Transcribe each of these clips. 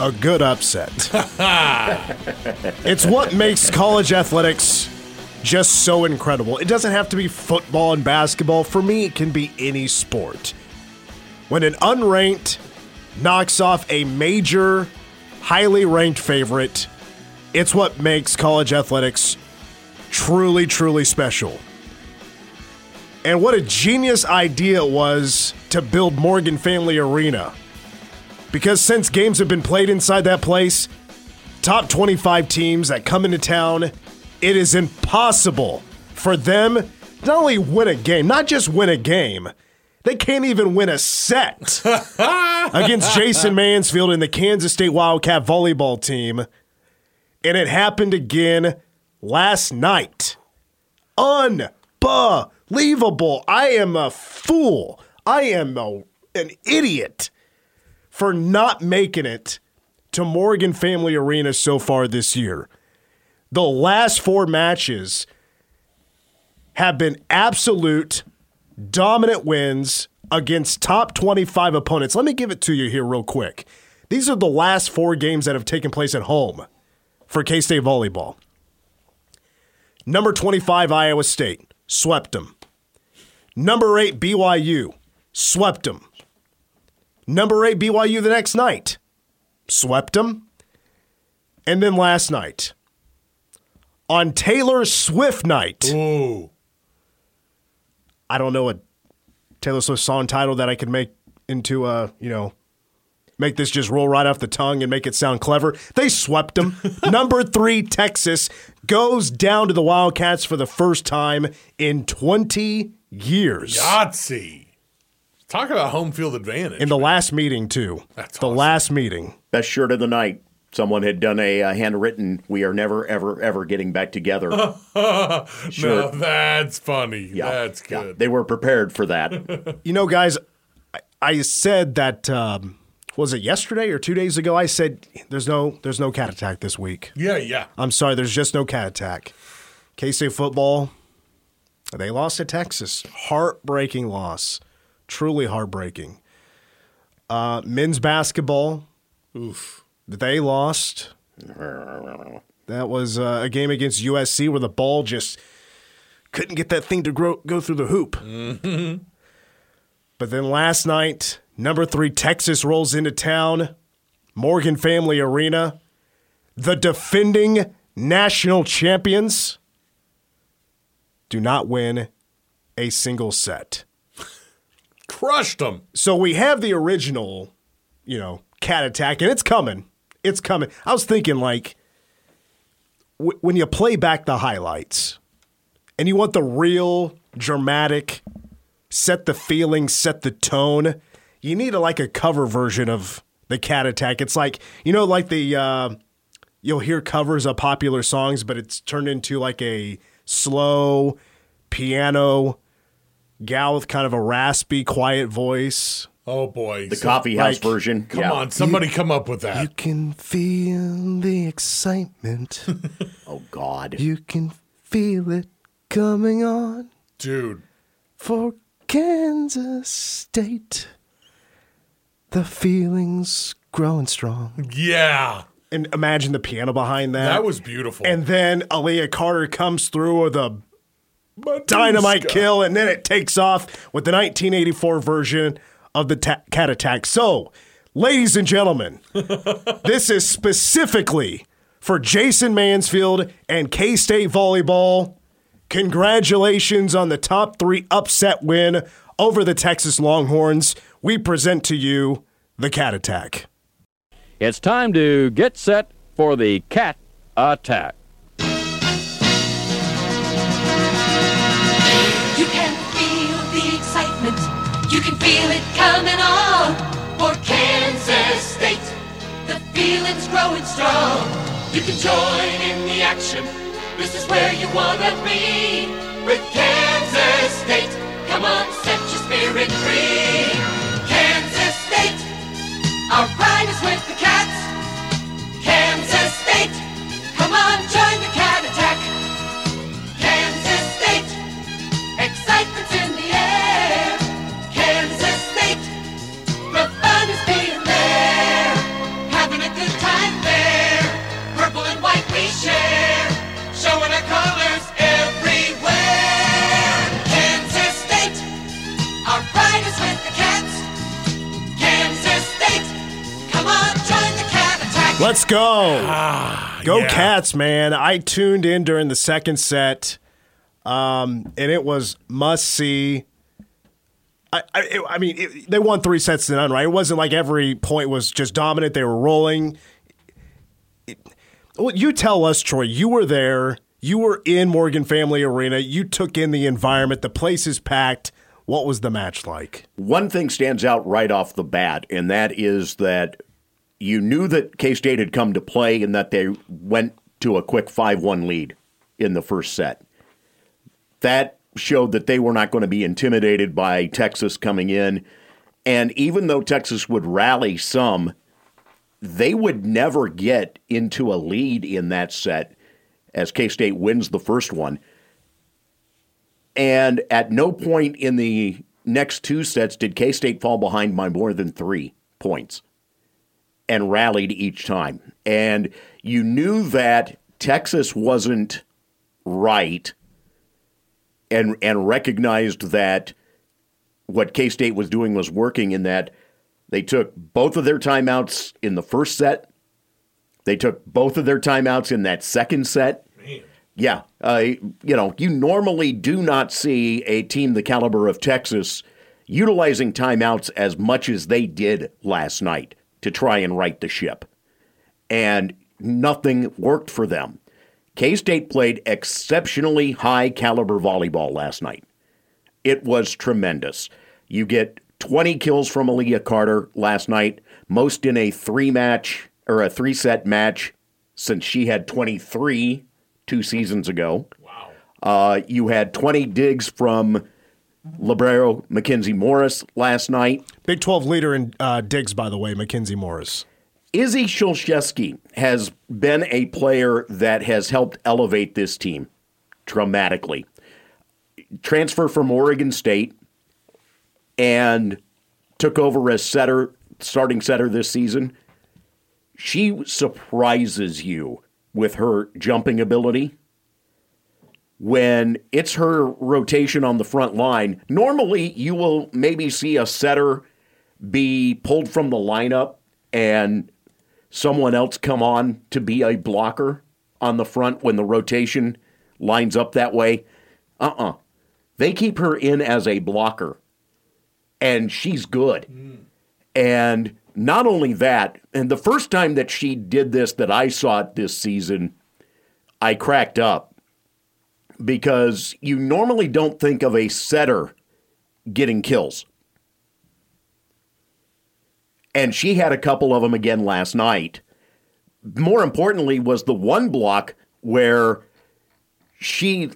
a good upset. it's what makes college athletics just so incredible. It doesn't have to be football and basketball. For me, it can be any sport. When an unranked knocks off a major, highly ranked favorite, it's what makes college athletics truly, truly special. And what a genius idea it was to build Morgan Family Arena because since games have been played inside that place, top 25 teams that come into town, it is impossible for them not only win a game, not just win a game, they can't even win a set against Jason Mansfield and the Kansas State Wildcat volleyball team. And it happened again last night. Unbelievable. I am a fool. I am a, an idiot for not making it to Morgan Family Arena so far this year. The last four matches have been absolute dominant wins against top 25 opponents. Let me give it to you here, real quick. These are the last four games that have taken place at home for K State Volleyball. Number 25, Iowa State, swept them. Number 8, BYU, swept them. Number eight, BYU the next night. Swept them. And then last night, on Taylor Swift night. Ooh. I don't know a Taylor Swift song title that I could make into a, you know, make this just roll right off the tongue and make it sound clever. They swept them. Number three, Texas goes down to the Wildcats for the first time in 20 years. Yahtzee. Talk about home field advantage. In the last meeting, too. That's the awesome. last meeting. Best shirt of the night. Someone had done a, uh handwritten, we are never, ever, ever getting back together. no, Sure. that's funny. Yeah, That's yeah. good. They were prepared for that. You know, guys, I, I said that um, was it yesterday or two days ago? I said there's no there's no cat attack this week. yeah, yeah. I'm sorry, there's just no cat attack. K State football, they lost to Texas. Heartbreaking loss, truly heartbreaking. Uh, men's basketball, Oof. they lost. That was uh, a game against USC where the ball just couldn't get that thing to grow, go through the hoop. But then last night, number three Texas rolls into town, Morgan Family Arena. The defending national champions do not win a single set. Crushed them. So we have the original, you know, cat attack, and it's coming. It's coming. I was thinking, like, w- when you play back the highlights and you want the real dramatic, set the feeling, set the tone, you need a, like a cover version of the cat attack. It's like, you know, like the, uh, you'll hear covers of popular songs, but it's turned into like a slow piano gal with kind of a raspy, quiet voice. Oh boy. The So- coffee house like, version. Come yeah. on, somebody come up with that. You can feel the excitement. Oh God. you can feel it coming on Dude. for Kansas State. The feelings growing strong. Yeah. And imagine the piano behind that. That was beautiful. And then Aaliyah Carter comes through with a dynamite kill, and then it takes off with the 1984 version of the ta- cat attack. So, ladies and gentlemen, this is specifically for Jason Mansfield and K State Volleyball. Congratulations on the top three upset win over the Texas Longhorns. We present to you the cat attack. It's time to get set for the cat attack. You can feel it coming on for Kansas State. The feeling's growing strong. You can join in the action. This is where you wanna be with Kansas State. Come on, set your spirit free. Kansas State, our pride is with the cats. Kansas State, come on, Let's go. go yeah. Cats, man. I tuned in during the second set, um, and it was must see. I, I, I mean, it, they won three sets to none, right? It wasn't like every point was just dominant. They were rolling. It- well, you tell us, Troy. You were there. You were in Morgan Family Arena. You took in the environment. The place is packed. What was the match like? One thing stands out right off the bat, and that is that you knew that K State had come to play and that they went to a quick 5 1 lead in the first set. That showed that they were not going to be intimidated by Texas coming in. And even though Texas would rally some, they would never get into a lead in that set as K State wins the first one. And at no point in the next two sets did K State fall behind by more than three points and rallied each time. And you knew that Texas wasn't right and and recognized that what K State was doing was working in that they took both of their timeouts in the first set. They took both of their timeouts in that second set. Yeah, uh, you know, you normally do not see a team the caliber of Texas utilizing timeouts as much as they did last night to try and right the ship. And nothing worked for them. K State played exceptionally high caliber volleyball last night. It was tremendous. You get 20 kills from Aaliyah Carter last night, most in a three match or a three set match since she had 23 two seasons ago. Wow. Uh, you had 20 digs from Libero Mackenzie Morris last night. Big 12 leader in uh, digs, by the way, Mackenzie Morris. Izzy Shulshevsky has been a player that has helped elevate this team dramatically. Transfer from Oregon State and took over as setter, starting setter this season. She surprises you with her jumping ability. When it's her rotation on the front line, normally you will maybe see a setter be pulled from the lineup and someone else come on to be a blocker on the front when the rotation lines up that way. Uh uh They keep her in as a blocker, and she's good. And not only that, and the first time that she did this that I saw it this season, I cracked up because you normally don't think of a setter getting kills. And she had a couple of them again last night. More importantly, was the one block where she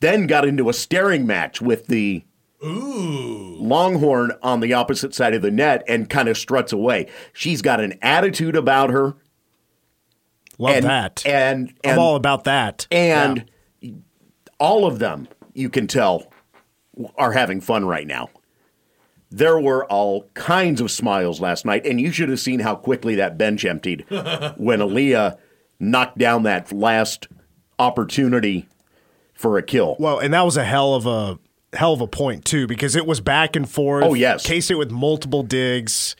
then got into a staring match with the Longhorn on the opposite side of the net and kind of struts away. She's got an attitude about her. Love and, that. And, and I'm all about that. and all of them, you can tell, are having fun right now. There were all kinds of smiles last night, and you should have seen how quickly that bench emptied when Aaliyah knocked down that last opportunity for a kill. Well, and that was a hell of a hell of a point too, because it was back and forth. Oh, yes. K State with multiple digs.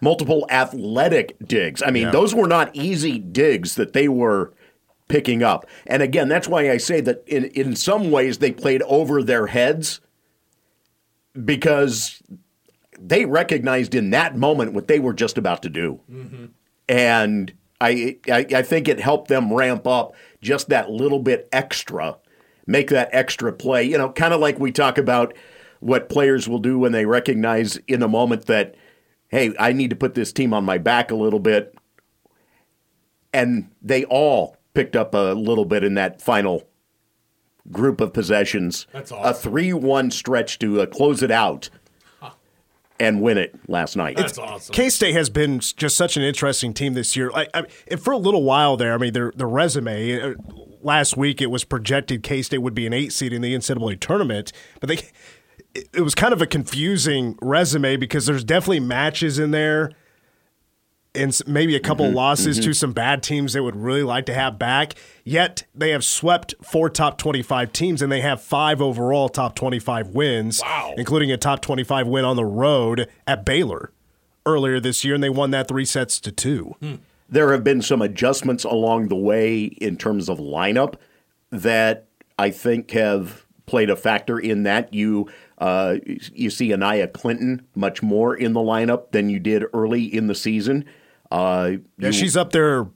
multiple athletic digs. I mean, Yeah. those were not easy digs that they were picking up. And again, that's why I say that in, in some ways they played over their heads because they recognized in that moment what they were just about to do. Mm-hmm. And I, I, I think it helped them ramp up just that little bit extra, make that extra play. You know, kind of like we talk about what players will do when they recognize in a moment that, hey, I need to put this team on my back a little bit. And they all picked up a little bit in that final group of possessions. That's A 3 1 stretch to uh, close it out and win it last night. That's awesome. K State has been just such an interesting team this year. Like, I, and for a little while there, I mean, their the resume uh, last week it was projected K State would be an eight seed in the NCAA tournament, but they it, it was kind of a confusing resume because there's definitely matches in there. And maybe a couple mm-hmm. losses to mm-hmm. some bad teams they would really like to have back. Yet they have swept four top 25 teams and they have five overall top 25 wins, Wow. including a top 25 win on the road at Baylor earlier this year, and they won that three sets to two. Hmm. there have been some adjustments along the way in terms of lineup that I think have played a factor in that. You uh, you see Anaya Clinton much more in the lineup than you did early in the season. Uh, Yeah, you- she's up there.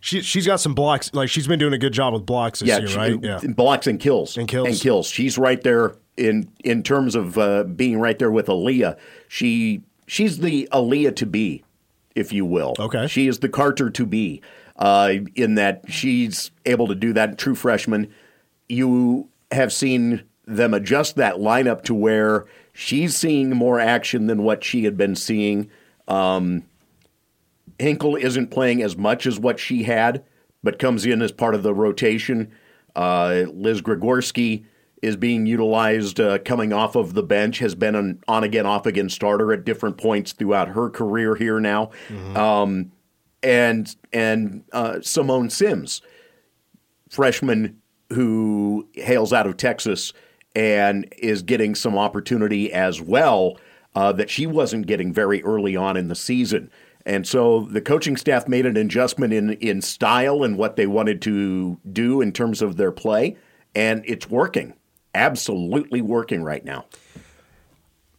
She she's got some blocks. Like she's been doing a good job with blocks this year, she- right? Yeah. blocks and kills And kills. and kills. She's right there in in terms of uh, being right there with Aaliyah. She she's the Aaliyah to be, if you will. Okay. she is the Carter to be. Uh, in that she's able to do that. True freshman. You have seen them adjust that lineup to where she's seeing more action than what she had been seeing. Um, Hinkle isn't playing as much as what she had, but comes in as part of the rotation. Uh, Liz Grigorski is being utilized uh, coming off of the bench, has been an on again, off again starter at different points throughout her career here now. Um, and and uh, Simone Sims, freshman who hails out of Texas and is getting some opportunity as well uh, that she wasn't getting very early on in the season. And so the coaching staff made an adjustment in, in style and what they wanted to do in terms of their play, and it's working. Absolutely working right now.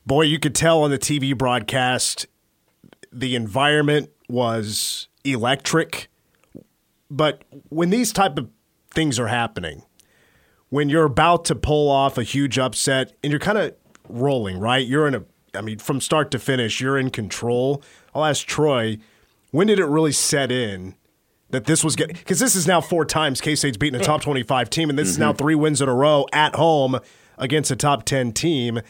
Boy, you could tell on the TV broadcast the environment was electric. But when these type of things are happening, when you're about to pull off a huge upset and you're kind of rolling, right? You're in a I mean, from start to finish, you're in control. I'll ask Troy, when did it really set in that this was getting because this is now four times K State's beaten a top 25 team, and this is now mm-hmm. three wins in a row at home against a top 10 team.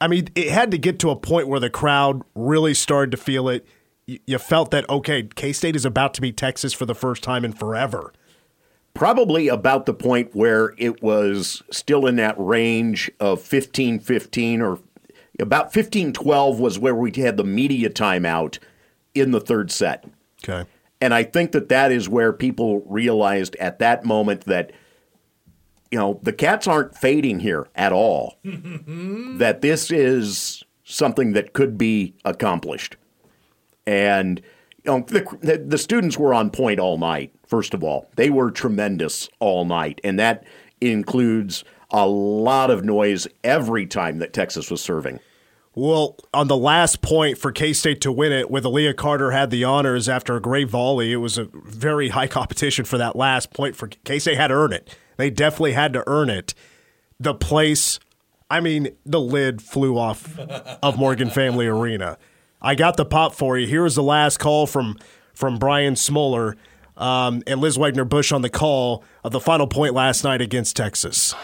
I mean, it had to get to a point where the crowd really started to feel it. You felt that, okay, K State is about to beat Texas for the first time in forever. probably about the point where it was still in that range of 15 15 or about 15 12 was where we had the media timeout in the third set. Okay. And I think that that is where people realized at that moment that, you know, the cats aren't fading here at all. that this is something that could be accomplished. And, you know, the, the, the students were on point all night, first of all. They were tremendous all night. And that includes a lot of noise every time that Texas was serving. Well, on the last point for K State to win it, with Aaliyah Carter had the honors after a great volley, it was a very high competition for that last point. For K State had to earn it. They definitely had to earn it. The place, I mean, the lid flew off of Morgan Family Arena. I got the pop for you. Here is the last call from from Brian Smoller um, and Liz Wagner Bush on the call of the final point last night against Texas.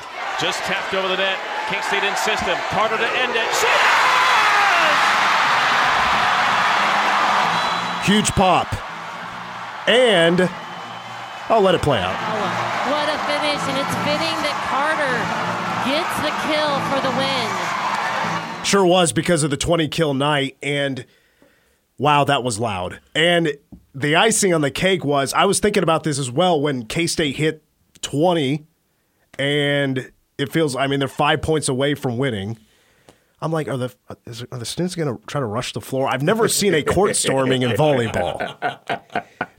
Just tapped over the net. K State in system. Carter to end it. She Huge pop. And I'll let it play out. Oh, what a finish, and it's fitting that Carter gets the kill for the win. Sure was because of the 20 kill night. And wow, that was loud. And the icing on the cake was I was thinking about this as well when K State hit 20 and it feels, I mean, they're five points away from winning. I'm like, are the is, are the students going to try to rush the floor? I've never seen a court storming in volleyball.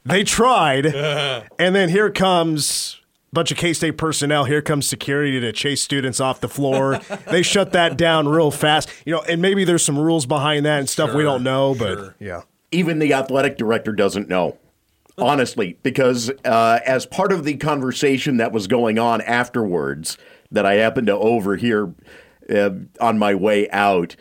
They tried, and then here comes a bunch of K State personnel. Here comes security to chase students off the floor. they shut that down real fast, you know. And maybe there's some rules behind that and stuff we don't know, but yeah. Even the athletic director doesn't know. Honestly, because uh, as part of the conversation that was going on afterwards, that I happened to overhear uh, on my way out,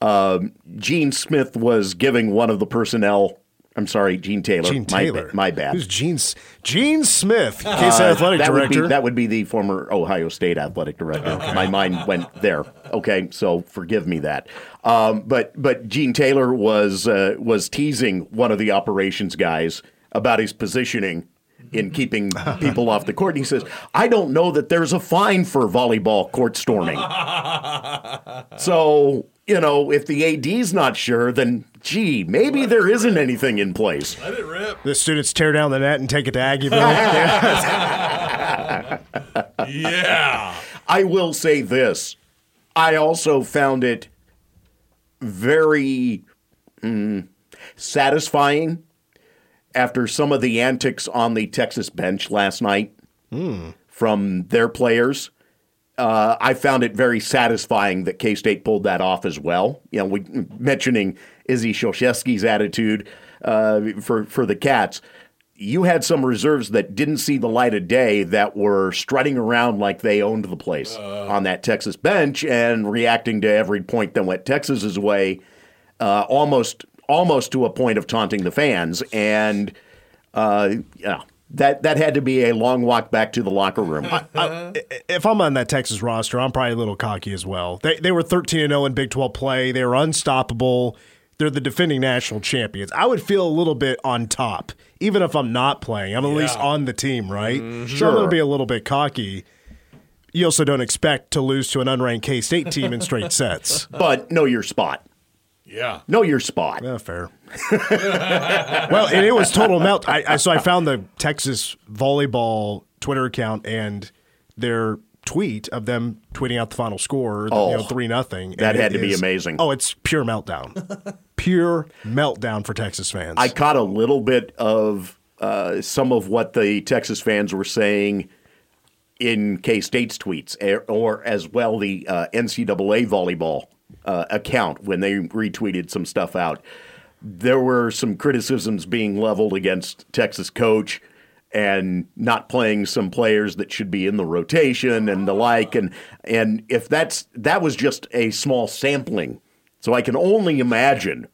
um, Gene Smith was giving one of the personnel. I'm sorry, Gene Taylor. Gene My- Taylor. My, bad. Who's Gene? Gene Smith, State Uh, athletic that director. Would be, that would be the former Ohio State athletic director. My mind went there. Okay, so forgive me that. Um, but but Gene Taylor was uh, was teasing one of the operations guys about his positioning in keeping people off the court. And he says, "I don't know that there's a fine for volleyball court storming." so you know, if the AD's not sure, then gee, maybe there isn't anything in place. Let it rip. the students tear down the net and take it to Aggieville. Yeah. I will say this. I also found it very mm, satisfying after some of the antics on the Texas bench last night from their players. Uh, I found it very satisfying that K State pulled that off as well. You know, we mentioning Izzy Shoshevsky's attitude uh, for for the Cats. You had some reserves that didn't see the light of day that were strutting around like they owned the place on that Texas bench and reacting to every point that went Texas's way, uh, almost almost to a point of taunting the fans. And uh, yeah, that that had to be a long walk back to the locker room. I- if I'm on that Texas roster, I'm probably a little cocky as well. They they were 13 and 0 in Big 12 play. They were unstoppable. They're the defending national champions. I would feel a little bit on top, even if I'm not playing. I'm at least on the team, right? I'm going Sure. to be a little bit cocky. You also don't expect to lose to an unranked K State team in straight sets. but know your spot. Yeah. Know your spot. Yeah, fair. well, and it was total melt. I, I so I found the Texas volleyball Twitter account and their tweet of them tweeting out the final score, Oh, you know, three nothing. that had to be amazing. Oh, it's pure meltdown, pure meltdown for Texas fans. I caught a little bit of uh, some of what the Texas fans were saying in K State's tweets, eh, or as well the uh, NCAA volleyball uh, account when they retweeted some stuff out. There were some criticisms being leveled against Texas coach and not playing some players that should be in the rotation and the like and and if that's that was just a small sampling so I can only imagine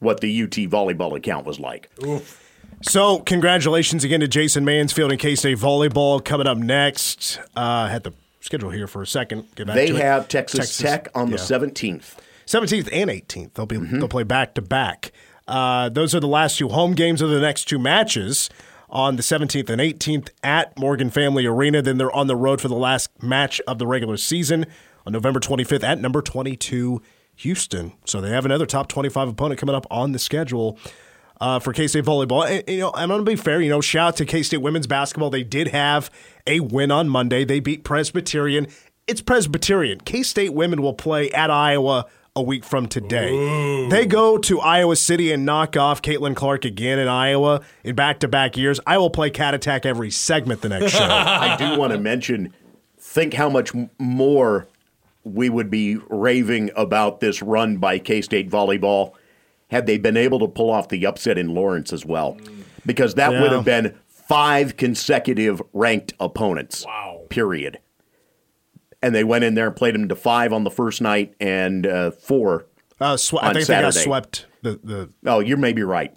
what the UT volleyball account was like. So, congratulations again to Jason Mansfield and K State volleyball coming up next. Uh, had the schedule here for a second. Get back They have Texas, Tech on the yeah. 17th. 17th and 18th. They'll be they'll play back to back. Uh, Those are the last two home games of the next two matches on the 17th and 18th at Morgan Family Arena. Then they're on the road for the last match of the regular season on November 25th at number 22 Houston. So they have another top 25 opponent coming up on the schedule. Uh, for K State volleyball, and, you know, I'm going to be fair. You know, shout out to K State women's basketball. They did have a win on Monday. They beat Presbyterian. It's Presbyterian. K State women will play at Iowa a week from today. They go to Iowa City and knock off Caitlin Clark again in Iowa in back to back years. I will play Cat Attack every segment the next show. I do want to mention think how much more we would be raving about this run by K State volleyball had they been able to pull off the upset in Lawrence as well. Because that would have been five consecutive ranked opponents. Wow. Period. And they went in there and played them to five on the first night and uh, four. Uh, swe- I think they got swept. The, the Oh, you may be right.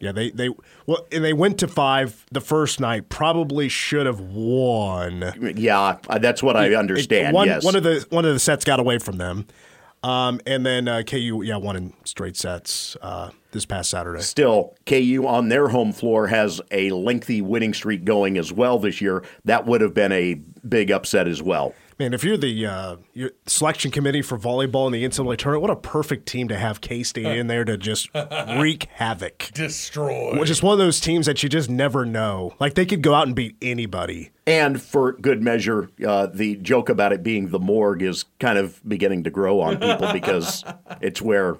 yeah they they well and they went to five the first night. Probably should have won. Yeah, that's what I understand. One yes. one of the one of the sets got away from them. Um, and then uh, KU, yeah, won in straight sets uh, this past Saturday. Still, KU on their home floor has a lengthy winning streak going as well this year. That would have been a big upset as well. Man, if you're the uh, your selection committee for volleyball in the NCAA tournament, what a perfect team to have K State in there to just wreak havoc. Destroy. Which is one of those teams that you just never know. Like they could go out and beat anybody. And for good measure, uh, the joke about it being the morgue is kind of beginning to grow on people because it's where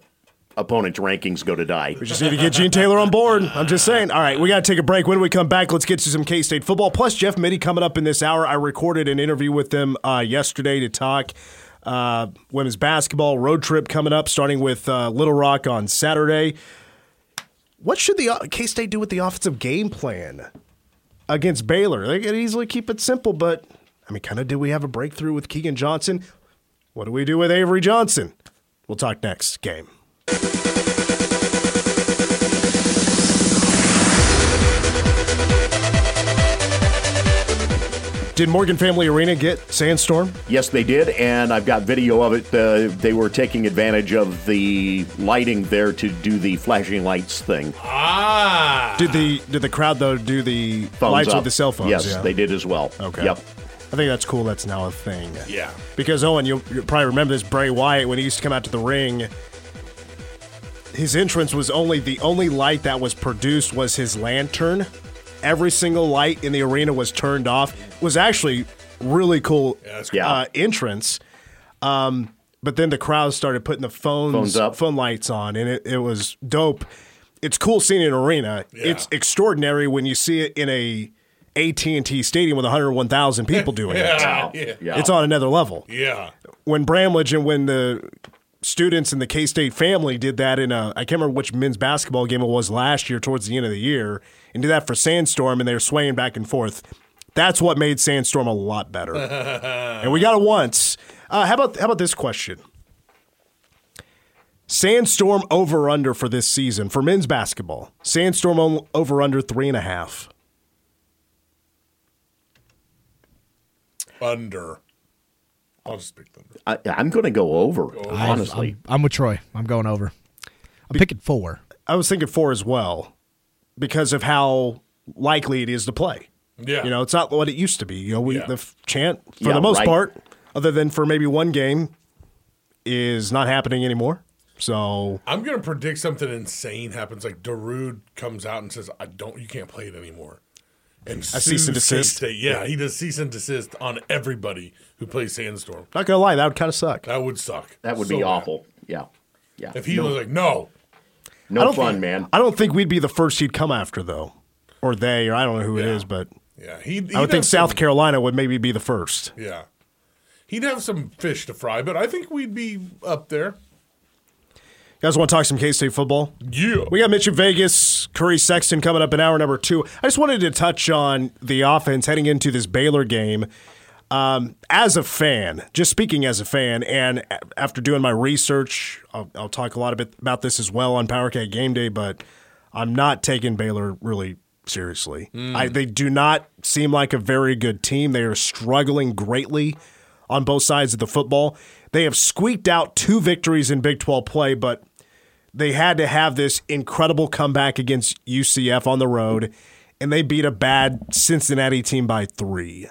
opponents' rankings go to die. We just need to get Gene Taylor on board. I'm just saying. All right, we got to take a break. When we come back, let's get to some K State football. Plus, Jeff Mittie coming up in this hour. I recorded an interview with them uh, yesterday to talk uh, women's basketball road trip coming up, starting with uh, Little Rock on Saturday. What should the K State do with the offensive game plan against Baylor? They could easily keep it simple, but I mean, kind of did we have a breakthrough with Keagan Johnson? What do we do with Avery Johnson? We'll talk next game. Did Morgan Family Arena get Sandstorm? Yes, they did, and I've got video of it. Uh, they were taking advantage of the lighting there to do the flashing lights thing. Ah. Did the did the crowd though do the Phones lights up. with the cell phones? Yes, Yeah. they did as well. Okay. Yep. I think that's cool. That's now a thing. Yeah. Because Owen, you'll, you'll probably remember this. Bray Wyatt when he used to come out to the ring, his entrance was only the only light that was produced was his lantern. Every single light in the arena was turned off. It was actually really cool cool. uh, entrance. Um, but then the crowd started putting the phones, Phones up. phone lights on, and it, it was dope. It's cool seeing an arena. It's extraordinary when you see it in a AT&T stadium with 101,000 people doing Yeah. it. Yeah. It's on another level Yeah. when Bramlage and when the students in the K State family did that in a I can't remember which men's basketball game it was last year towards the end of the year and did that for Sandstorm and they were swaying back and forth. That's what made Sandstorm a lot better. and we got it once. Uh, how about how about this question? Sandstorm over under for this season for men's basketball. Sandstorm over under three and a half. Under. I'll just pick Thunder. I, I'm going to go over, oh, I- honestly. I'm, I'm with Troy. I'm going over. I'm picking four. I was thinking four as well because of how likely it is to play. Yeah. You know, it's not what it used to be. You know, we Yeah. the f- chant for Yeah, the most right. part, other than for maybe one game, is not happening anymore. So I'm gonna predict something insane happens. Like Darude comes out and says, "I don't. You can't play it anymore." And A cease and desist? K-State. Yeah, he does cease and desist on everybody who plays Sandstorm. not gonna lie, that would kind of suck. That would suck. that would So be bad. awful. Yeah. Yeah. If he no, was like, "No, I no don't fun, think, man. I don't think we'd be the first he'd come after though, or they, or I don't know who it Yeah. is, but yeah," he. I would think South Carolina would maybe be the first. Yeah, he'd have some fish to fry, but I think we'd be up there. You guys want to talk some K State football? Yeah, We got Mitch in Vegas, Curry Sexton coming up in hour number two. I just wanted to touch on the offense heading into this Baylor game. Um, as a fan, just speaking as a fan, and after doing my research, I'll, I'll talk a lot a bit about this as well on PowerCat Game Day, but I'm not taking Baylor really seriously. I, they do not seem like a very good team. They are struggling greatly on both sides of the football. They have squeaked out two victories in Big 12 play, but they had to have this incredible comeback against UCF on the road, and they beat a bad Cincinnati team by three.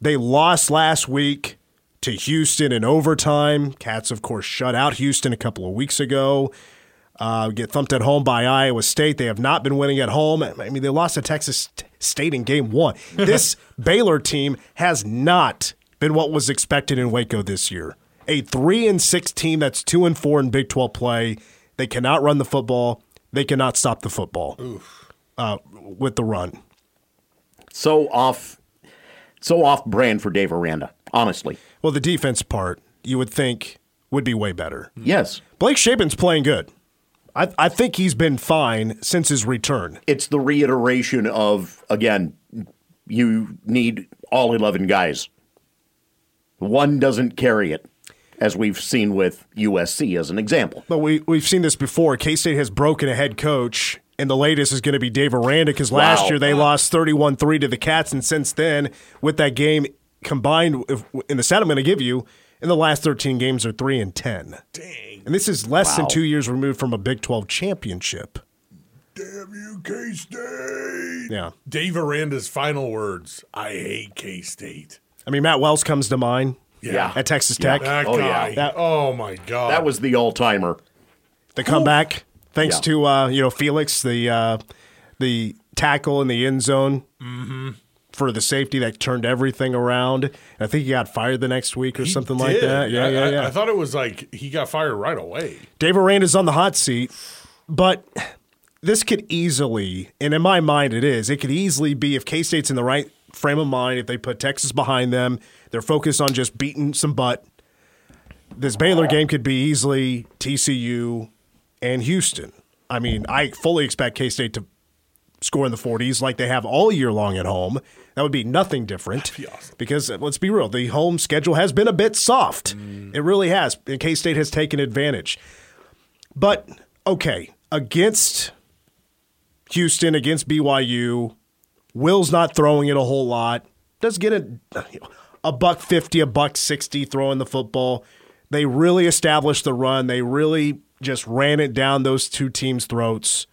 They lost last week to Houston in overtime. Cats, of course, shut out Houston a couple of weeks ago. Uh, get thumped at home by Iowa State. They have not been winning at home. I mean, they lost to Texas State in game one. This Baylor team has not been what was expected in Waco this year. A three and six team that's two and four in Big 12 play. They cannot run the football. They cannot stop the football uh, with the run. So off, so off brand for Dave Aranda. Honestly, Well, the defense part you would think would be way better. yes. Blake Shapen's playing good. I, I think he's been fine since his return. It's the reiteration of again, you need all eleven guys. One doesn't carry it, as we've seen with USC as an example. But we, we've seen this before. K State has broken a head coach, and the latest is going to be Dave Aranda because last Wow. year they lost 31 3 to the Cats. And since then, with that game combined if- in the set I'm going to give you, In the last 13 games are 3 and 10. Dang. And this is less than 2 years removed from a Big 12 championship. Damn you, K State. Yeah. Dave Aranda's final words I hate K State. I mean, Matt Wells comes to mind Yeah. at Texas Yeah. Tech. That Oh, guy. yeah. That- oh, my God. That was the all timer. The comeback, thanks Yeah. to uh, you know Felix, the uh, the tackle in the end zone for the safety that turned everything around. And I think he got fired the next week or He something like did. that. Yeah, I, yeah, I- yeah. I thought it was like he got fired right away. Dave Aranda's on the hot seat, but this could easily, and in my mind it is, it could easily be if K State's in the right frame of mind, if they put Texas behind them, they're focused on just beating some butt. This Baylor game could be easily TCU and Houston. I mean, I fully expect K State to score in the 40s like they have all year long at home. That would be nothing different. be awesome. Because uh, let's be real, the home schedule has been a bit soft. It really has. And K State has taken advantage. But okay, against Houston, against BYU, Will's not throwing it a whole lot. Does get a a buck fifty, a buck sixty throwing the football. They really established the run. They really just ran it down those two teams' throats.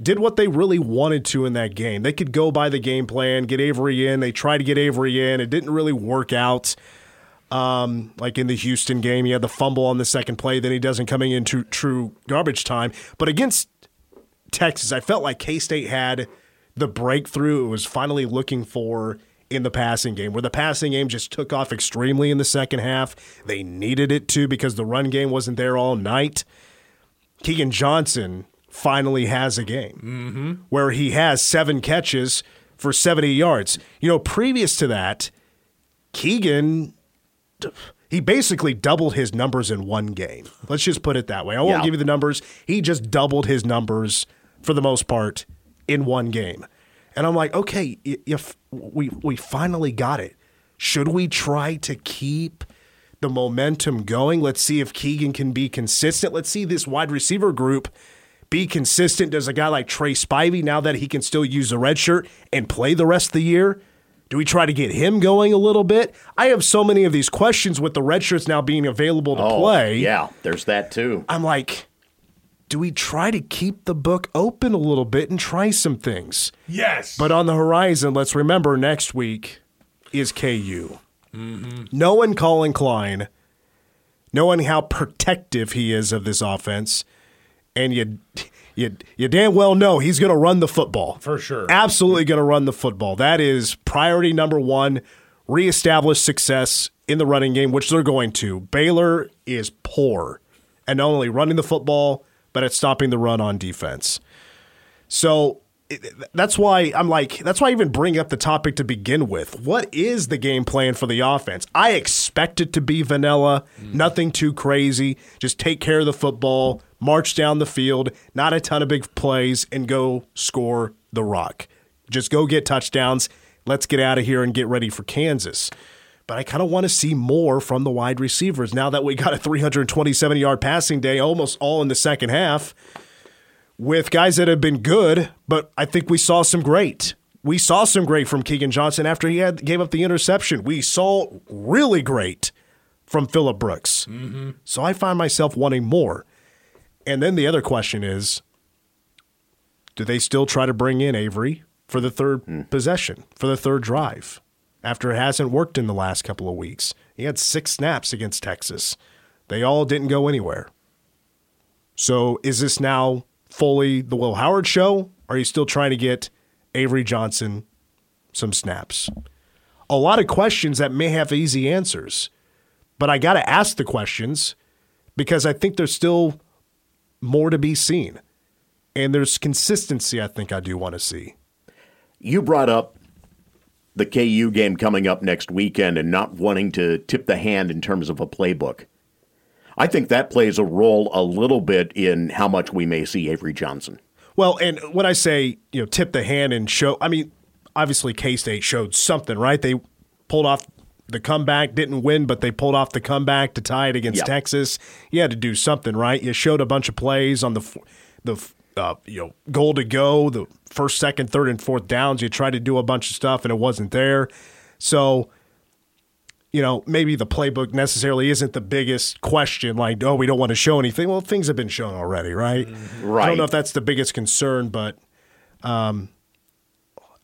Did what they really wanted to in that game. They could go by the game plan, get Avery in. They tried to get Avery in. It didn't really work out. Um, like in the Houston game, he had the fumble on the second play. Then he doesn't coming into true garbage time. But against Texas, I felt like K State had the breakthrough it was finally looking for in the passing game, where the passing game just took off extremely in the second half. They needed it to because the run game wasn't there all night. Keagan Johnson finally has a game mm-hmm. where he has seven catches for 70 yards. You know, previous to that, Keagan he basically doubled his numbers in one game. Let's just put it that way. I won't Yeah. give you the numbers. He just doubled his numbers for the most part in one game. And I'm like, okay, if we we finally got it. Should we try to keep the momentum going? Let's see if Keagan can be consistent. Let's see this wide receiver group be consistent. Does a guy like Tre Spivey, now that he can still use the red shirt and play the rest of the year, do we try to get him going a little bit? I have so many of these questions with the red shirts now being available to Oh, play. Yeah, there's that too. I'm like, do we try to keep the book open a little bit and try some things? Yes. But on the horizon, let's remember next week is KU. Knowing Collin Klein, knowing how protective he is of this offense, and you, you, you damn well know he's going to run the football. For sure. Absolutely going to run the football. That is priority number one. Reestablish success in the running game, which they're going to. Baylor is poor and not only running the football, but at stopping the run on defense. So that's why I'm like, that's why I even bring up the topic to begin with. What is the game plan for the offense? I expect it to be vanilla, hmm. nothing too crazy. Just take care of the football, march down the field, not a ton of big plays, and go score the rock. Just go get touchdowns. Let's get out of here and get ready for Kansas. But I kind of want to see more from the wide receivers now that we got a 327 yard passing day almost all in the second half with guys that have been good, but I think we saw some great. We saw some great from Keagan Johnson after he had gave up the interception. We saw really great from Phillip Brooks. Mm-hmm. So I find myself wanting more. And then the other question is do they still try to bring in Avery for the third hmm. possession, for the third drive, after it hasn't worked in the last couple of weeks? He had six snaps against Texas. They all didn't go anywhere. So is this now fully the Will Howard show? Are you still trying to get Avery Johnson some snaps? A lot of questions that may have easy answers, but I got to ask the questions because I think there's still more to be seen. And there's consistency I think I do want to see. You brought up the KU game coming up next weekend and not wanting to tip the hand in terms of a playbook. I think that plays a role a little bit in how much we may see Avery Johnson. Well, and when I say, you know, tip the hand and show, I mean, obviously K State showed something, right? They pulled off the comeback, didn't win, but they pulled off the comeback to tie it against Yeah. Texas. You had to do something, right? You showed a bunch of plays on the the uh, you know goal to go, the first, second, third, and fourth downs. You tried to do a bunch of stuff, and it wasn't there. So you know, maybe the playbook necessarily isn't the biggest question. Like, oh, we don't want to show anything. Well, things have been shown already, right? Right. I don't know if that's the biggest concern, but um,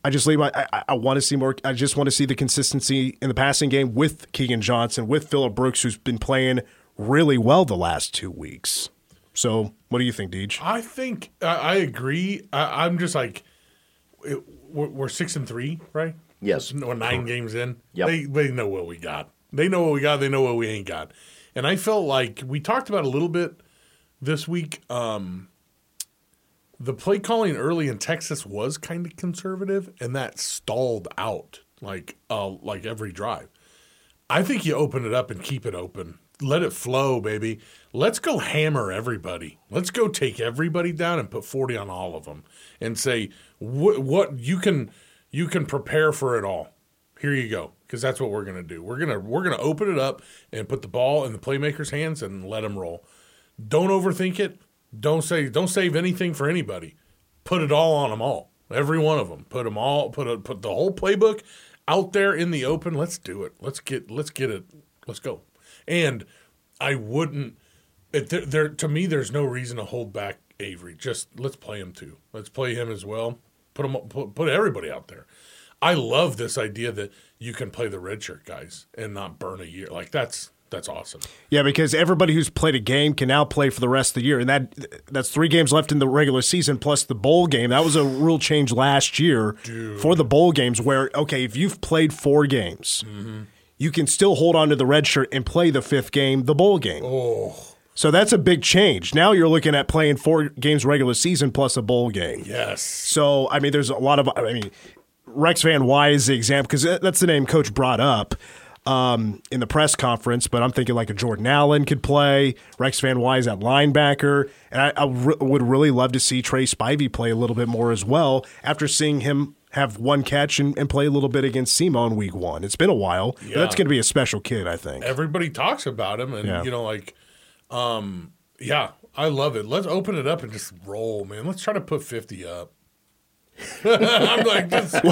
I just leave. My, I, I want to see more. I just want to see the consistency in the passing game with Keagan Johnson, with Phillip Brooks, who's been playing really well the last two weeks. So, what do you think, Deej? I think I, I agree. I, I'm just like, it, we're, we're six and three, right? Yes. We're nine games in. Yep. They they know what we got. They know what we got. They know what we ain't got. And I felt like we talked about a little bit this week. Um, the play calling early in Texas was kind of conservative, and that stalled out like uh, like every drive. I think you open it up and keep it open. Let it flow, baby. Let's go hammer everybody. Let's go take everybody down and put 40 on all of them and say what what you can you can prepare for it all. Here you go because that's what we're going to do. We're going to we're going to open it up and put the ball in the playmakers' hands and let them roll. Don't overthink it. Don't say don't save anything for anybody. Put it all on them all. Every one of them. Put them all put a, put the whole playbook out there in the open. Let's do it. Let's get let's get it. Let's go. And I wouldn't. It, there, there to me, there's no reason to hold back Avery. Just let's play him too. Let's play him as well. Put him put, put everybody out there. I love this idea that you can play the redshirt guys and not burn a year. Like that's that's awesome. Yeah, because everybody who's played a game can now play for the rest of the year, and that that's three games left in the regular season plus the bowl game. That was a rule change last year for the bowl games, where okay, if you've played four games, mm-hmm. You can still hold on to the red shirt and play the fifth game, the bowl game. Oh, So that's a big change. Now you're looking at playing four games regular season plus a bowl game. yes. So I mean, there's a lot of I mean, Rex Van Wy is the example because that's the name Coach brought up um, in the press conference. But I'm thinking like a Jordan Allen could play. Rex Van Wy is at linebacker, and I, I re- would really love to see Tre Spivey play a little bit more as well after seeing him. Have one catch and, and play a little bit against SEMO week one. It's been a while. Yeah. that's going to be a special kid, I think. Everybody talks about him, and Yeah. you know, like, um, yeah, I love it. Let's open it up and just roll, man. Let's try to put fifty up. I'm like, just screw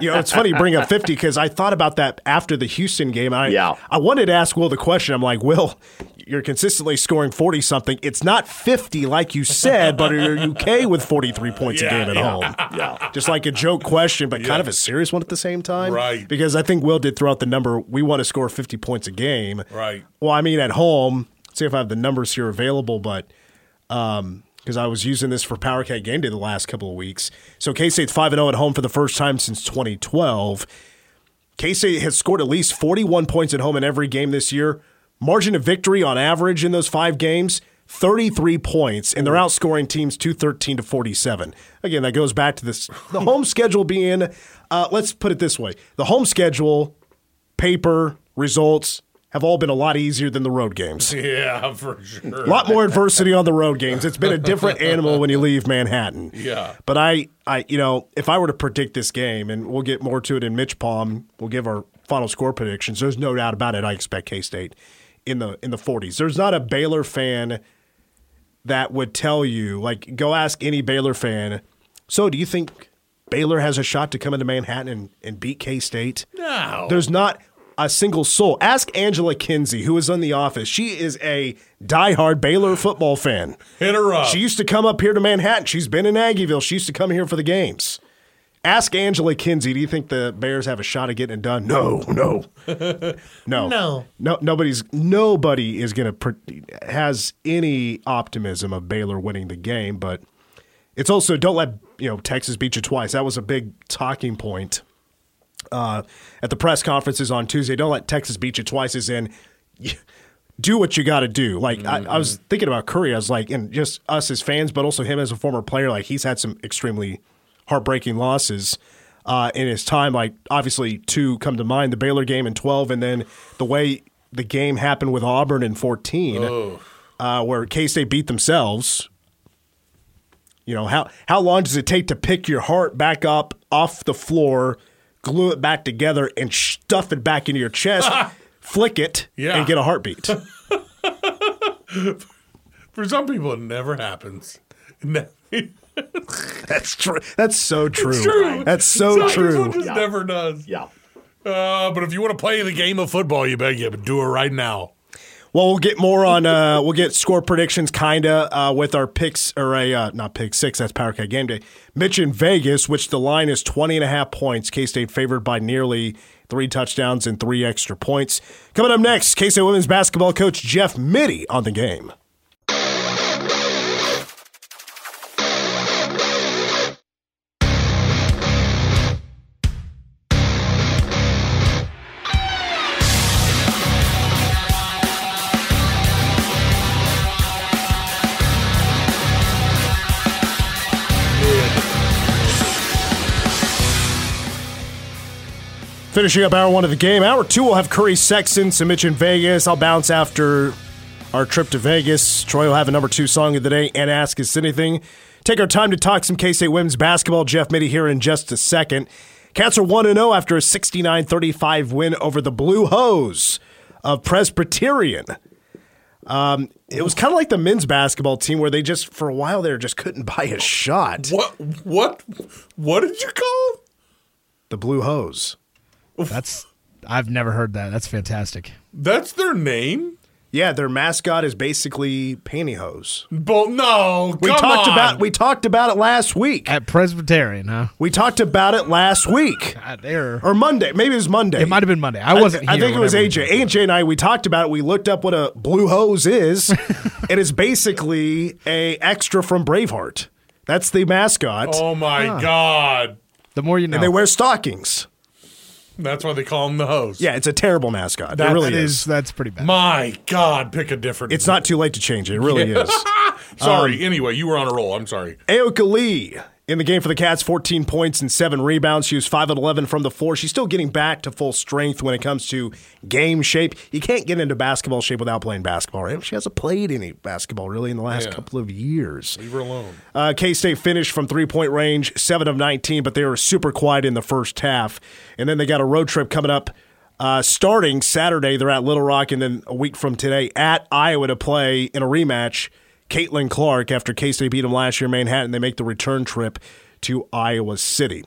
you know, it's funny you bring up 50 because I thought about that after the Houston game. I, Yeah. I wanted to ask Will the question. I'm like, Will, you're consistently scoring 40 something. It's not 50 like you said, but are you okay with 43 points a game at yeah. home? Yeah. Just like a joke question, but Yeah. kind of a serious one at the same time. Right. Because I think Will did throw out the number, we want to score 50 points a game. Right. Well, I mean, at home, see if I have the numbers here available, but um, because I was using this for PowerCat Game Day the last couple of weeks. So K State's 5 0 at home for the first time since 2012. K State has scored at least 41 points at home in every game this year. Margin of victory on average in those five games, 33 points, and they're outscoring teams 213 to 47. Again, that goes back to this the home schedule being, uh, let's put it this way the home schedule, paper, results have all been a lot easier than the road games. Yeah, for sure. A lot more adversity on the road games. It's been a different animal when you leave Manhattan. Yeah. But I, I, you know, if I were to predict this game, and we'll get more to it in Mitch Palm, we'll give our final score predictions. There's no doubt about it. I expect K State in the in the 40s. There's not a Baylor fan that would tell you, like, go ask any Baylor fan. So, do you think Baylor has a shot to come into Manhattan and, and beat K State? No. There's not a single soul. Ask Angela Kinsey, who is on the office. She is a diehard Baylor football fan. Hit her up. She used to come up here to Manhattan. She's been in Aggieville. She used to come here for the games. Ask Angela Kinsey, do you think the Bears have a shot of getting it done? No, no. no. No. No nobody's nobody is going to has any optimism of Baylor winning the game, but it's also don't let, you know, Texas beat you twice. That was a big talking point uh, at the press conferences on Tuesday. Don't let Texas beat you twice. Is in do what you got to do. Like I, I was thinking about Curry. I was like, and just us as fans, but also him as a former player. Like he's had some extremely heartbreaking losses uh, in his time. Like obviously, two come to mind: the Baylor game in twelve, and then the way the game happened with Auburn in fourteen, uh, where K State beat themselves. You know how how long does it take to pick your heart back up off the floor, glue it back together, and stuff it back into your chest, flick it, Yeah. and get a heartbeat? For some people, it never happens. Ne- That's true. That's so true. It's true. That's so Some true. people just Yeah. never does. Yeah. Uh, but if you want to play the game of football, you better get do it right now. Well, we'll get more on. Uh, we'll get score predictions, kinda, uh, with our picks or a uh, not pick six. That's Power Cat Game Day. Mitch in Vegas, which the line is 20 and a half points. K State favored by nearly three touchdowns and three extra points. Coming up next, K State women's basketball coach Jeff Mittie on the game. Finishing up hour one of the game. Hour two, we'll have Curry Sexton, some Mitch in Vegas. I'll bounce after our trip to Vegas. Troy will have a number two song of the day and ask us anything. Take our time to talk some K State women's basketball. Jeff Mittie here in just a second. Cats are 1 0 after a 69 35 win over the Blue Hose of Presbyterian. Um, it was kind of like the men's basketball team where they just, for a while there, just couldn't buy a shot. What? What? What did you call? The Blue Hose. That's I've never heard that. That's fantastic. That's their name. Yeah, their mascot is basically pantyhose. But no, we talked on. about we talked about it last week. At Presbyterian, huh? We talked about it last week God, there. or Monday. Maybe it was Monday. It might have been Monday. I wasn't. I, here think it was AJ. AJ and I we talked about it. We looked up what a blue hose is. it is basically a extra from Braveheart. That's the mascot, Oh my god, The more you know. and they wear stockings. That's why they call him the hose. Yeah, it's a terrible mascot. That it really That is. is that's pretty bad. My God, pick a different. It's not too late to change it. It really is. Sorry. Um, anyway, you were on a roll. I'm sorry. Ayoka Lee in the game for the Cats, 14 points and seven rebounds. She was 5 of 11 from the floor. She's still getting back to full strength when it comes to game shape. You can't get into basketball shape without playing basketball, right? She hasn't played any basketball really in the last Yeah. couple of years. Leave her alone. Uh, K State finished from three point range, 7 of 19, but they were super quiet in the first half. And then they got a road trip coming up. Uh, starting Saturday, they're at Little Rock, and then a week from today at Iowa to play in a rematch. Caitlin Clark, after K State beat them last year in Manhattan, they make the return trip to Iowa City.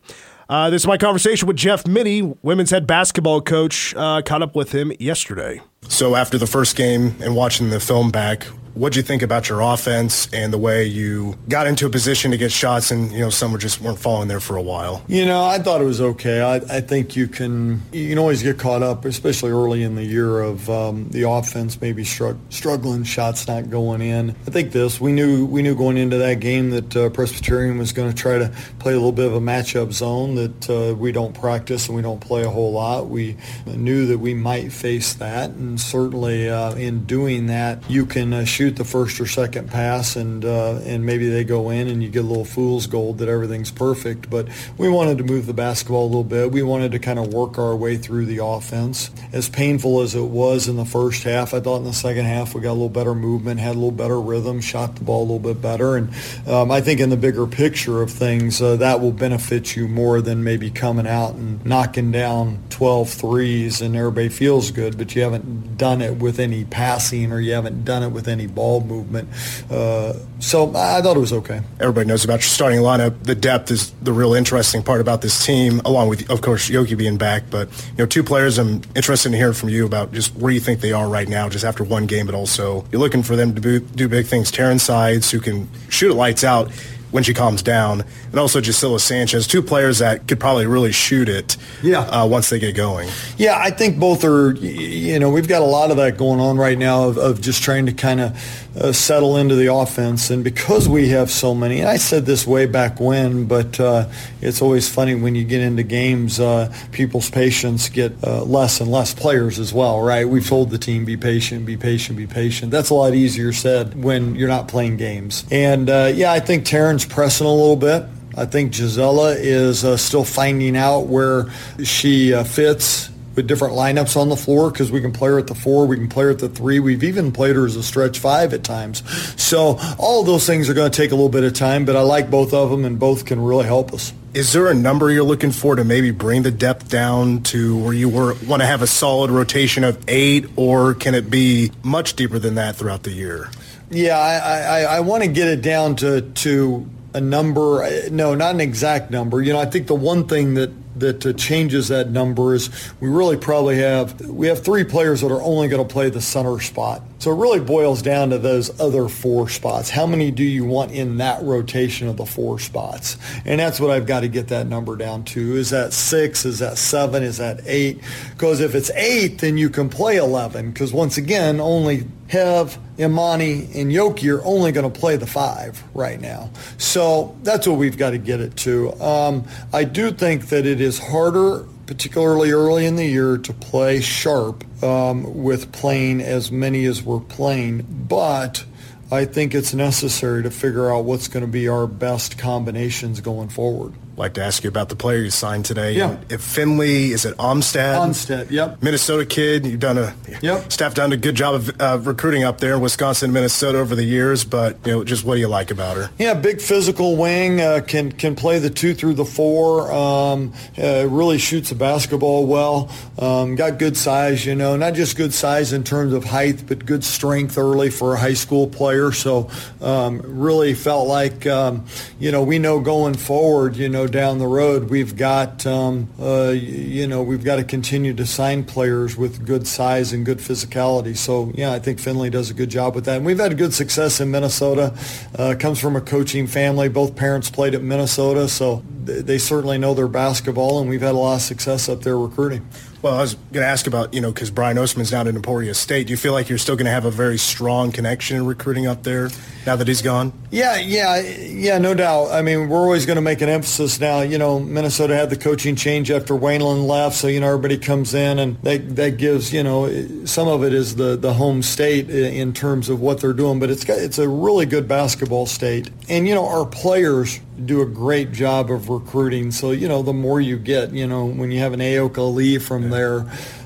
Uh, this is my conversation with Jeff Mittie, women's head basketball coach. Uh, caught up with him yesterday. So after the first game and watching the film back, what'd you think about your offense and the way you got into a position to get shots and you know some were just weren't falling there for a while? You know, I thought it was okay. I, I think you can you can always get caught up, especially early in the year, of um, the offense maybe strugg- struggling, shots not going in. I think this we knew we knew going into that game that uh, Presbyterian was going to try to play a little bit of a matchup zone that uh, we don't practice and we don't play a whole lot. We knew that we might face that, and certainly uh, in doing that, you can uh, shoot the first or second pass, and uh, and maybe they go in, and you get a little fool's gold that everything's perfect. But we wanted to move the basketball a little bit. We wanted to kind of work our way through the offense. As painful as it was in the first half, I thought in the second half we got a little better movement, had a little better rhythm, shot the ball a little bit better, and um, I think in the bigger picture of things, uh, that will benefit you more than maybe coming out and knocking down 12 threes and everybody feels good, but you haven't done it with any passing or you haven't done it with any ball movement. Uh, so I thought it was okay. Everybody knows about your starting lineup. The depth is the real interesting part about this team, along with, of course, Yogi being back. But you know, two players I'm interested in hearing from you about just where you think they are right now, just after one game, but also you're looking for them to do, big things. Taryn Sides, who can shoot it lights out when she calms down, and also Gisela Sanchez, two players that could probably really shoot it Yeah. uh, once they get going. Yeah, I think both are, you know, we've got a lot of that going on right now of, of just trying to kind of uh, settle into the offense. And because we have so many, and I said this way back when, but uh, it's always funny when you get into games, uh, people's patience get uh, less and less players as well, right? We've told the team, be patient, be patient, be patient. That's a lot easier said when you're not playing games. And uh, yeah, I think Pressing a little bit. I think Gisela is uh, still finding out where she uh, fits with different lineups on the floor because we can play her at the four, we can play her at the three. We've even played her as a stretch five at times. So all those things are going to take a little bit of time, but I like both of them and both can really help us. Is there a number you're looking for to maybe bring the depth down to where you were, want to have a solid rotation of eight, or can it be much deeper than that throughout the year? Yeah, I, I, I want to get it down to, to a number. No, not an exact number. You know, I think the one thing that that uh, changes that number is we really probably have we have three players that are only going to play the center spot. So it really boils down to those other four spots. How many do you want in that rotation of the four spots? And that's what I've got to get that number down to. Is that six? Is that seven? Is that eight? Because if it's eight, then you can play 11. Because once again, only Hev, Imani, and Yoki are only going to play the five right now. So that's what we've got to get it to. Um, I do think that it is harder particularly early in the year, to play sharp um, with playing as many as we're playing. But I think it's necessary to figure out what's going to be our best combinations going forward like to ask you about the player you signed today. Yeah. If Finley, is it Omstead? Omstead, yep. Minnesota kid. You've done a yep. staff done a good job of uh, recruiting up there in Wisconsin, Minnesota over the years. But you know, just what do you like about her? Yeah, big physical wing. Uh, can can play the two through the four. Um, uh, really shoots the basketball well. Um, got good size. You know, not just good size in terms of height, but good strength early for a high school player. So um, really felt like um, you know we know going forward. You know down the road, we've got um, uh, you know we've got to continue to sign players with good size and good physicality. So yeah, I think Finley does a good job with that. And we've had good success in Minnesota. Uh, comes from a coaching family. Both parents played at Minnesota, so they certainly know their basketball, and we've had a lot of success up there recruiting. Well, I was going to ask about, you know, because Brian Osterman's down in Emporia State. Do you feel like you're still going to have a very strong connection in recruiting up there now that he's gone? Yeah, yeah, yeah, no doubt. I mean, we're always going to make an emphasis now. You know, Minnesota had the coaching change after Whalen left, so, you know, everybody comes in and that, that gives, you know, some of it is the, the home state in terms of what they're doing, but it's, got, it's a really good basketball state. And, you know, our players do a great job of recruiting. So, you know, the more you get, you know, when you have an Ayoka Lee from there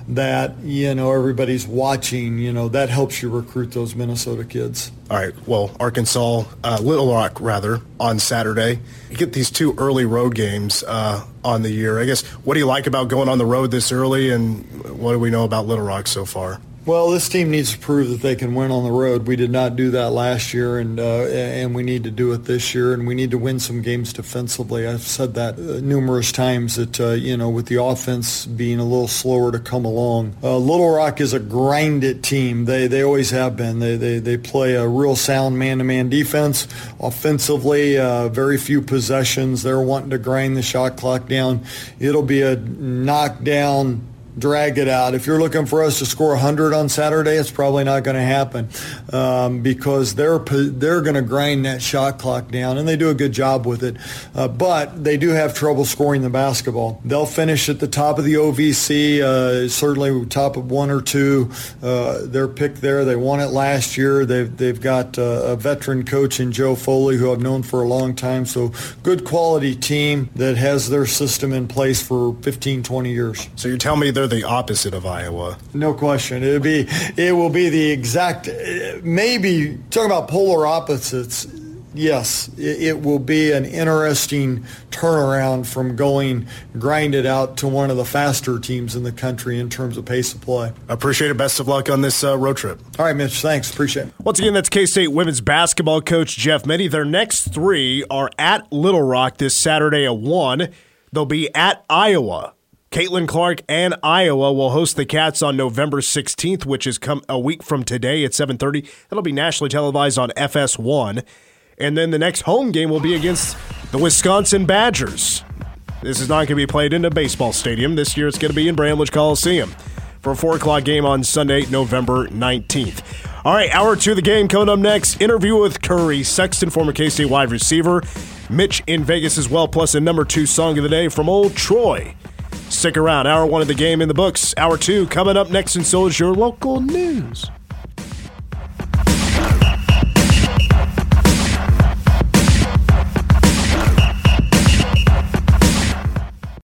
that, you know, everybody's watching, you know, that helps you recruit those Minnesota kids. All right. Well, Arkansas, uh, Little Rock, rather, on Saturday. You get these two early road games uh, on the year. I guess, what do you like about going on the road this early, and what do we know about Little Rock so far? Well, this team needs to prove that they can win on the road. We did not do that last year, and uh, and we need to do it this year. And we need to win some games defensively. I've said that uh, numerous times. That uh, you know, with the offense being a little slower to come along, uh, Little Rock is a grind it team. They they always have been. They they they play a real sound man-to-man defense. Offensively, uh, very few possessions. They're wanting to grind the shot clock down. It'll be a knockdown drag it out. If you're looking for us to score 100 on Saturday, it's probably not going to happen um, because they're they're going to grind that shot clock down, and they do a good job with it. Uh, but they do have trouble scoring the basketball. They'll finish at the top of the OVC, uh, certainly top of one or two. Uh, their pick there, they won it last year. They've they've got uh, a veteran coach in Joe Foley, who I've known for a long time. So good quality team that has their system in place for 15, 20 years. So you're telling me they're the opposite of Iowa. No question. It'll be it will be the exact maybe talking about polar opposites. Yes, it, will be an interesting turnaround from going grinded out to one of the faster teams in the country in terms of pace of play. Appreciate it. Best of luck on this uh, road trip. All right, Mitch. Thanks. Appreciate it. Once again, that's K State women's basketball coach Jeff Mittie. Their next three are at Little Rock this Saturday at 1. They'll be at Iowa Caitlin Clark and Iowa will host the Cats on November 16th, which is come a week from today at 7:30. It'll be nationally televised on FS1. And then the next home game will be against the Wisconsin Badgers. This is not going to be played in a baseball stadium. This year it's going to be in Bramlage Coliseum for a 4 o'clock game on Sunday, November 19th. All right, hour two of the game coming up next. Interview with Curry Sexton, former K State wide receiver. Mitch in Vegas as well, plus a number two song of the day from Old Troy. Stick around. Hour one of the game in the books. Hour two coming up next, and so is your local news.